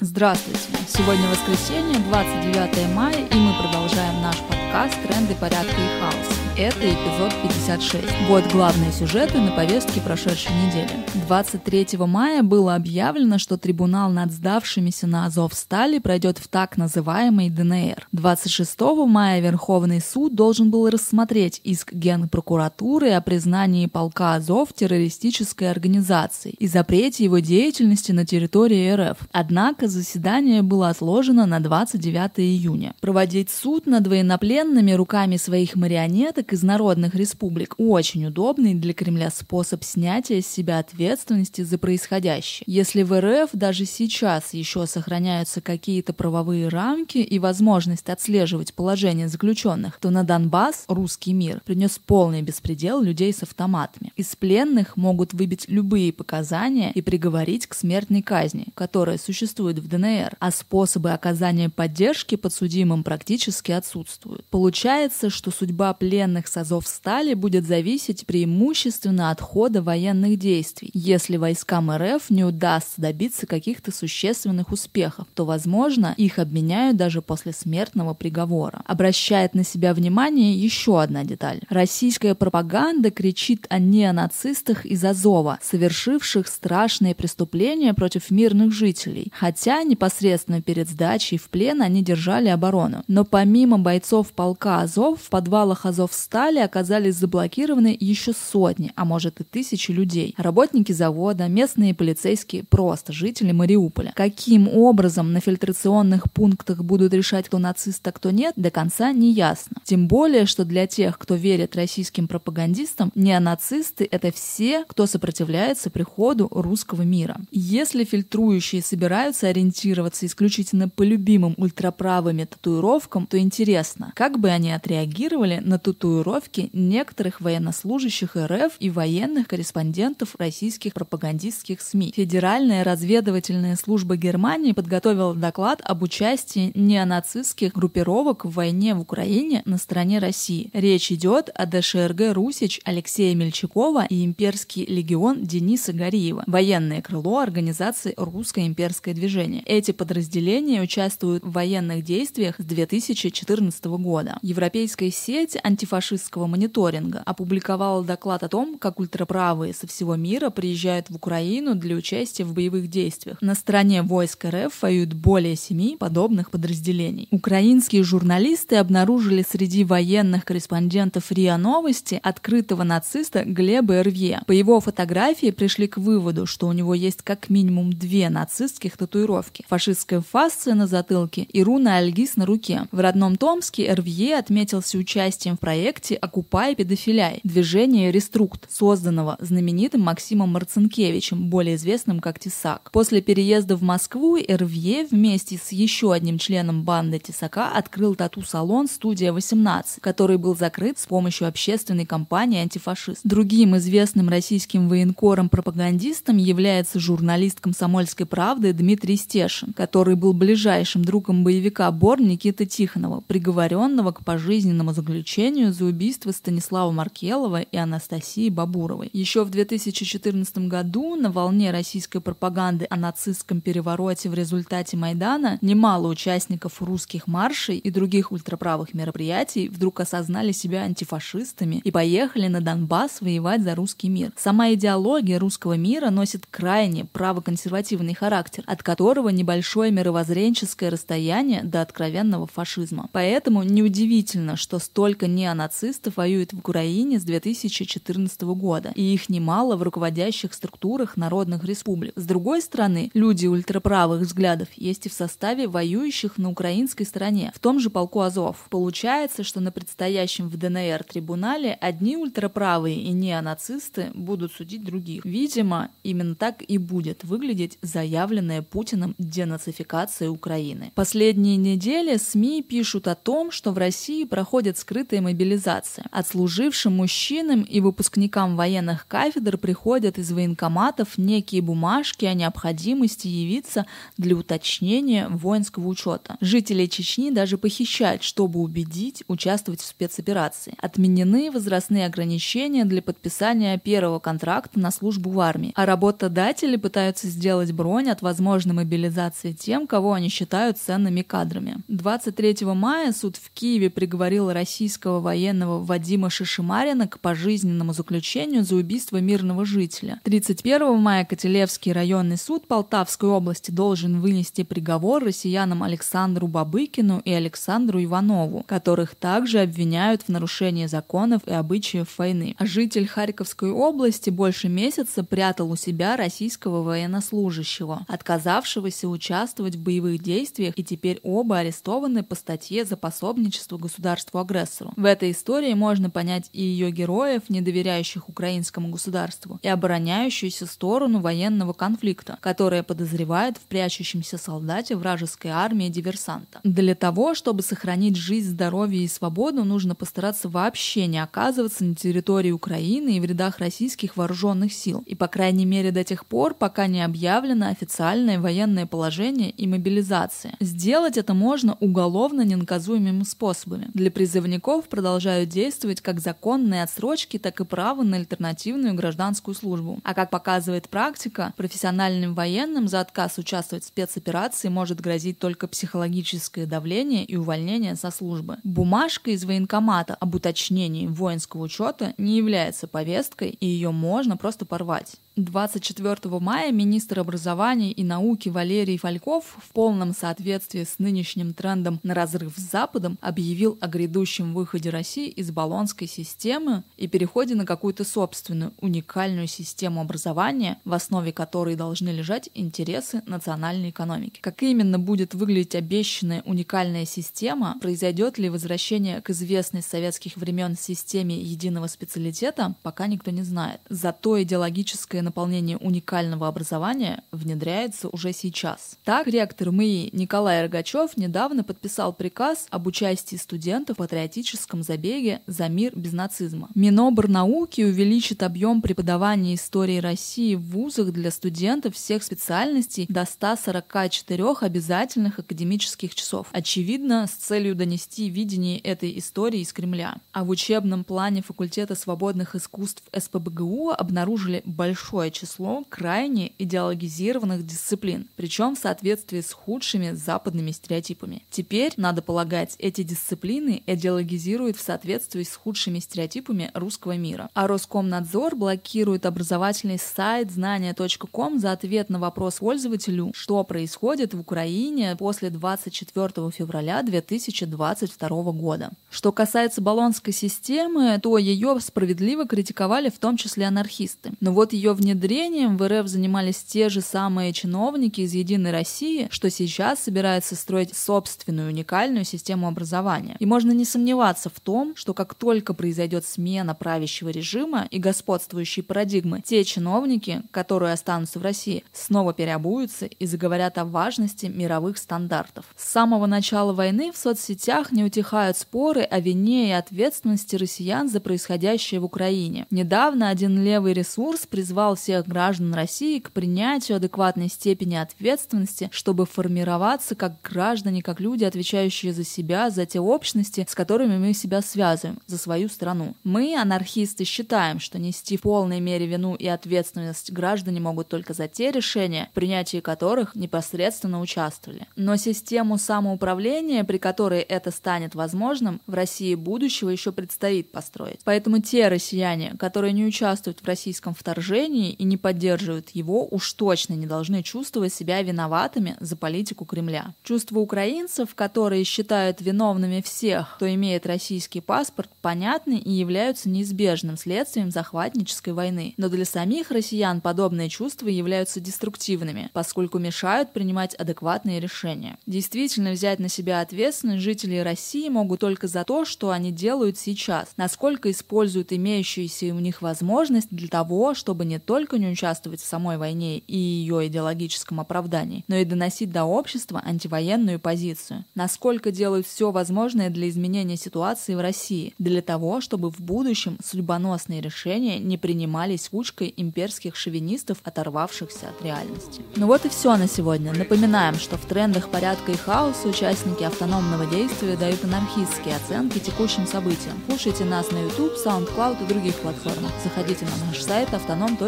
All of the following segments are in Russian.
Здравствуйте! Сегодня воскресенье, 29 мая, и мы продолжаем наш подкаст «Тренды порядка и хаоса». Это эпизод 56. Вот главные сюжеты на повестке прошедшей недели. 23 мая было объявлено, что трибунал над сдавшимися на Азов стали пройдет в так называемый ДНР. 26 мая Верховный суд должен был рассмотреть иск Генпрокуратуры о признании полка Азов террористической организацией и запрете его деятельности на территории РФ. Однако заседание было отложено на 29 июня. Проводить суд над военнопленными руками своих марионеток выводок из народных республик очень удобный для Кремля способ снятия с себя ответственности за происходящее. Если в РФ даже сейчас еще сохраняются какие-то правовые рамки и возможность отслеживать положение заключенных, то на Донбасс русский мир принес полный беспредел людей с автоматами. Из пленных могут выбить любые показания и приговорить к смертной казни, которая существует в ДНР, а способы оказания поддержки подсудимым практически отсутствуют. Получается, что судьба пленных военных с Азовстали будет зависеть преимущественно от хода военных действий. Если войскам РФ не удастся добиться каких-то существенных успехов, то, возможно, их обменяют даже после смертного приговора. Обращает на себя внимание еще одна деталь. Российская пропаганда кричит о неонацистах из Азова, совершивших страшные преступления против мирных жителей, хотя непосредственно перед сдачей в плен они держали оборону. Но помимо бойцов полка Азов в подвалах Азовстали стали, оказались заблокированы еще сотни, а может и тысячи людей. Работники завода, местные полицейские, просто жители Мариуполя. Каким образом на фильтрационных пунктах будут решать, кто нацист, а кто нет, до конца не ясно. Тем более, что для тех, кто верит российским пропагандистам, неонацисты — это все, кто сопротивляется приходу русского мира. Если фильтрующие собираются ориентироваться исключительно по любимым ультраправыми татуировкам, то интересно, как бы они отреагировали на татуировку татуировки некоторых военнослужащих РФ и военных корреспондентов российских пропагандистских СМИ. Федеральная разведывательная служба Германии подготовила доклад об участии неонацистских группировок в войне в Украине на стороне России. Речь идет о ДШРГ «Русич» Алексея Мельчакова и имперский легион Дениса Гариева, военное крыло организации «Русское имперское движение». Эти подразделения участвуют в военных действиях с 2014 года. Европейская сеть антифашистских фашистского мониторинга, опубликовала доклад о том, как ультраправые со всего мира приезжают в Украину для участия в боевых действиях. На стороне войск РФ воюют более семи подобных подразделений. Украинские журналисты обнаружили среди военных корреспондентов РИА Новости открытого нациста Глеба Эрвье. По его фотографии пришли к выводу, что у него есть как минимум две нацистских татуировки. Фашистская фасция на затылке и руна Альгис на руке. В родном Томске Эрвье отметился участием в проекте проекте «Окупай педофиляй» движения «Реструкт», созданного знаменитым Максимом Марцинкевичем, более известным как Тесак. После переезда в Москву Эрвье вместе с еще одним членом банды Тесака открыл тату-салон «Студия 18», который был закрыт с помощью общественной компании «Антифашист». Другим известным российским военкором-пропагандистом является журналист «Комсомольской правды» Дмитрий Стешин, который был ближайшим другом боевика Бор Никиты Тихонова, приговоренного к пожизненному заключению за за убийство Станислава Маркелова и Анастасии Бабуровой. Еще в 2014 году на волне российской пропаганды о нацистском перевороте в результате Майдана немало участников русских маршей и других ультраправых мероприятий вдруг осознали себя антифашистами и поехали на Донбасс воевать за русский мир. Сама идеология русского мира носит крайне правоконсервативный характер, от которого небольшое мировоззренческое расстояние до откровенного фашизма. Поэтому неудивительно, что столько неонацистов нацистов воюет в Украине с 2014 года, и их немало в руководящих структурах народных республик. С другой стороны, люди ультраправых взглядов есть и в составе воюющих на украинской стороне, в том же полку Азов. Получается, что на предстоящем в ДНР трибунале одни ультраправые и неонацисты будут судить других. Видимо, именно так и будет выглядеть заявленная Путиным денацификация Украины. Последние недели СМИ пишут о том, что в России проходят скрытые мобилизации. Отслужившим мужчинам и выпускникам военных кафедр приходят из военкоматов некие бумажки о необходимости явиться для уточнения воинского учета. Жители Чечни даже похищают, чтобы убедить участвовать в спецоперации. Отменены возрастные ограничения для подписания первого контракта на службу в армии, а работодатели пытаются сделать бронь от возможной мобилизации тем, кого они считают ценными кадрами. 23 мая суд в Киеве приговорил российского военного Вадима Шишимарина к пожизненному заключению за убийство мирного жителя. 31 мая Котелевский районный суд Полтавской области должен вынести приговор россиянам Александру Бабыкину и Александру Иванову, которых также обвиняют в нарушении законов и обычаев войны. А житель Харьковской области больше месяца прятал у себя российского военнослужащего, отказавшегося участвовать в боевых действиях, и теперь оба арестованы по статье за пособничество государству-агрессору. В этой истории можно понять и ее героев, не доверяющих украинскому государству, и обороняющуюся сторону военного конфликта, которая подозревает в прячущемся солдате вражеской армии диверсанта. Для того, чтобы сохранить жизнь, здоровье и свободу, нужно постараться вообще не оказываться на территории Украины и в рядах российских вооруженных сил. И, по крайней мере, до тех пор, пока не объявлено официальное военное положение и мобилизация. Сделать это можно уголовно ненаказуемыми способами. Для призывников продолжают действовать как законные отсрочки, так и право на альтернативную гражданскую службу. А как показывает практика, профессиональным военным за отказ участвовать в спецоперации может грозить только психологическое давление и увольнение со службы. Бумажка из военкомата об уточнении воинского учета не является повесткой, и ее можно просто порвать. 24 мая министр образования и науки Валерий Фальков в полном соответствии с нынешним трендом на разрыв с Западом объявил о грядущем выходе России из баллонской системы и переходе на какую-то собственную уникальную систему образования, в основе которой должны лежать интересы национальной экономики. Как именно будет выглядеть обещанная уникальная система, произойдет ли возвращение к известной с советских времен системе единого специалитета, пока никто не знает. Зато идеологическое наполнение уникального образования внедряется уже сейчас. Так, ректор МИИ Николай Рогачев недавно подписал приказ об участии студентов в патриотическом забеге «За мир без нацизма». Минобрнауки увеличит объем преподавания истории России в вузах для студентов всех специальностей до 144 обязательных академических часов. Очевидно, с целью донести видение этой истории из Кремля. А в учебном плане факультета свободных искусств СПБГУ обнаружили большой большое число крайне идеологизированных дисциплин, причем в соответствии с худшими западными стереотипами. Теперь, надо полагать, эти дисциплины идеологизируют в соответствии с худшими стереотипами русского мира. А Роскомнадзор блокирует образовательный сайт знания.ком за ответ на вопрос пользователю, что происходит в Украине после 24 февраля 2022 года. Что касается баллонской системы, то ее справедливо критиковали в том числе анархисты. Но вот ее внедрением в РФ занимались те же самые чиновники из «Единой России», что сейчас собираются строить собственную уникальную систему образования. И можно не сомневаться в том, что как только произойдет смена правящего режима и господствующей парадигмы, те чиновники, которые останутся в России, снова переобуются и заговорят о важности мировых стандартов. С самого начала войны в соцсетях не утихают споры о вине и ответственности россиян за происходящее в Украине. Недавно один левый ресурс призвал призвал всех граждан России к принятию адекватной степени ответственности, чтобы формироваться как граждане, как люди, отвечающие за себя, за те общности, с которыми мы себя связываем, за свою страну. Мы, анархисты, считаем, что нести в полной мере вину и ответственность граждане могут только за те решения, в принятии которых непосредственно участвовали. Но систему самоуправления, при которой это станет возможным, в России будущего еще предстоит построить. Поэтому те россияне, которые не участвуют в российском вторжении, движении и не поддерживают его, уж точно не должны чувствовать себя виноватыми за политику Кремля. Чувства украинцев, которые считают виновными всех, кто имеет российский паспорт, понятны и являются неизбежным следствием захватнической войны. Но для самих россиян подобные чувства являются деструктивными, поскольку мешают принимать адекватные решения. Действительно взять на себя ответственность жители России могут только за то, что они делают сейчас, насколько используют имеющуюся у них возможность для того, чтобы не то только не участвовать в самой войне и ее идеологическом оправдании, но и доносить до общества антивоенную позицию. Насколько делают все возможное для изменения ситуации в России, для того, чтобы в будущем судьбоносные решения не принимались кучкой имперских шовинистов, оторвавшихся от реальности. Ну вот и все на сегодня. Напоминаем, что в трендах порядка и хаоса участники автономного действия дают анархистские оценки текущим событиям. Слушайте нас на YouTube, SoundCloud и других платформах. Заходите на наш сайт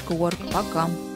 автоном.org. Пока!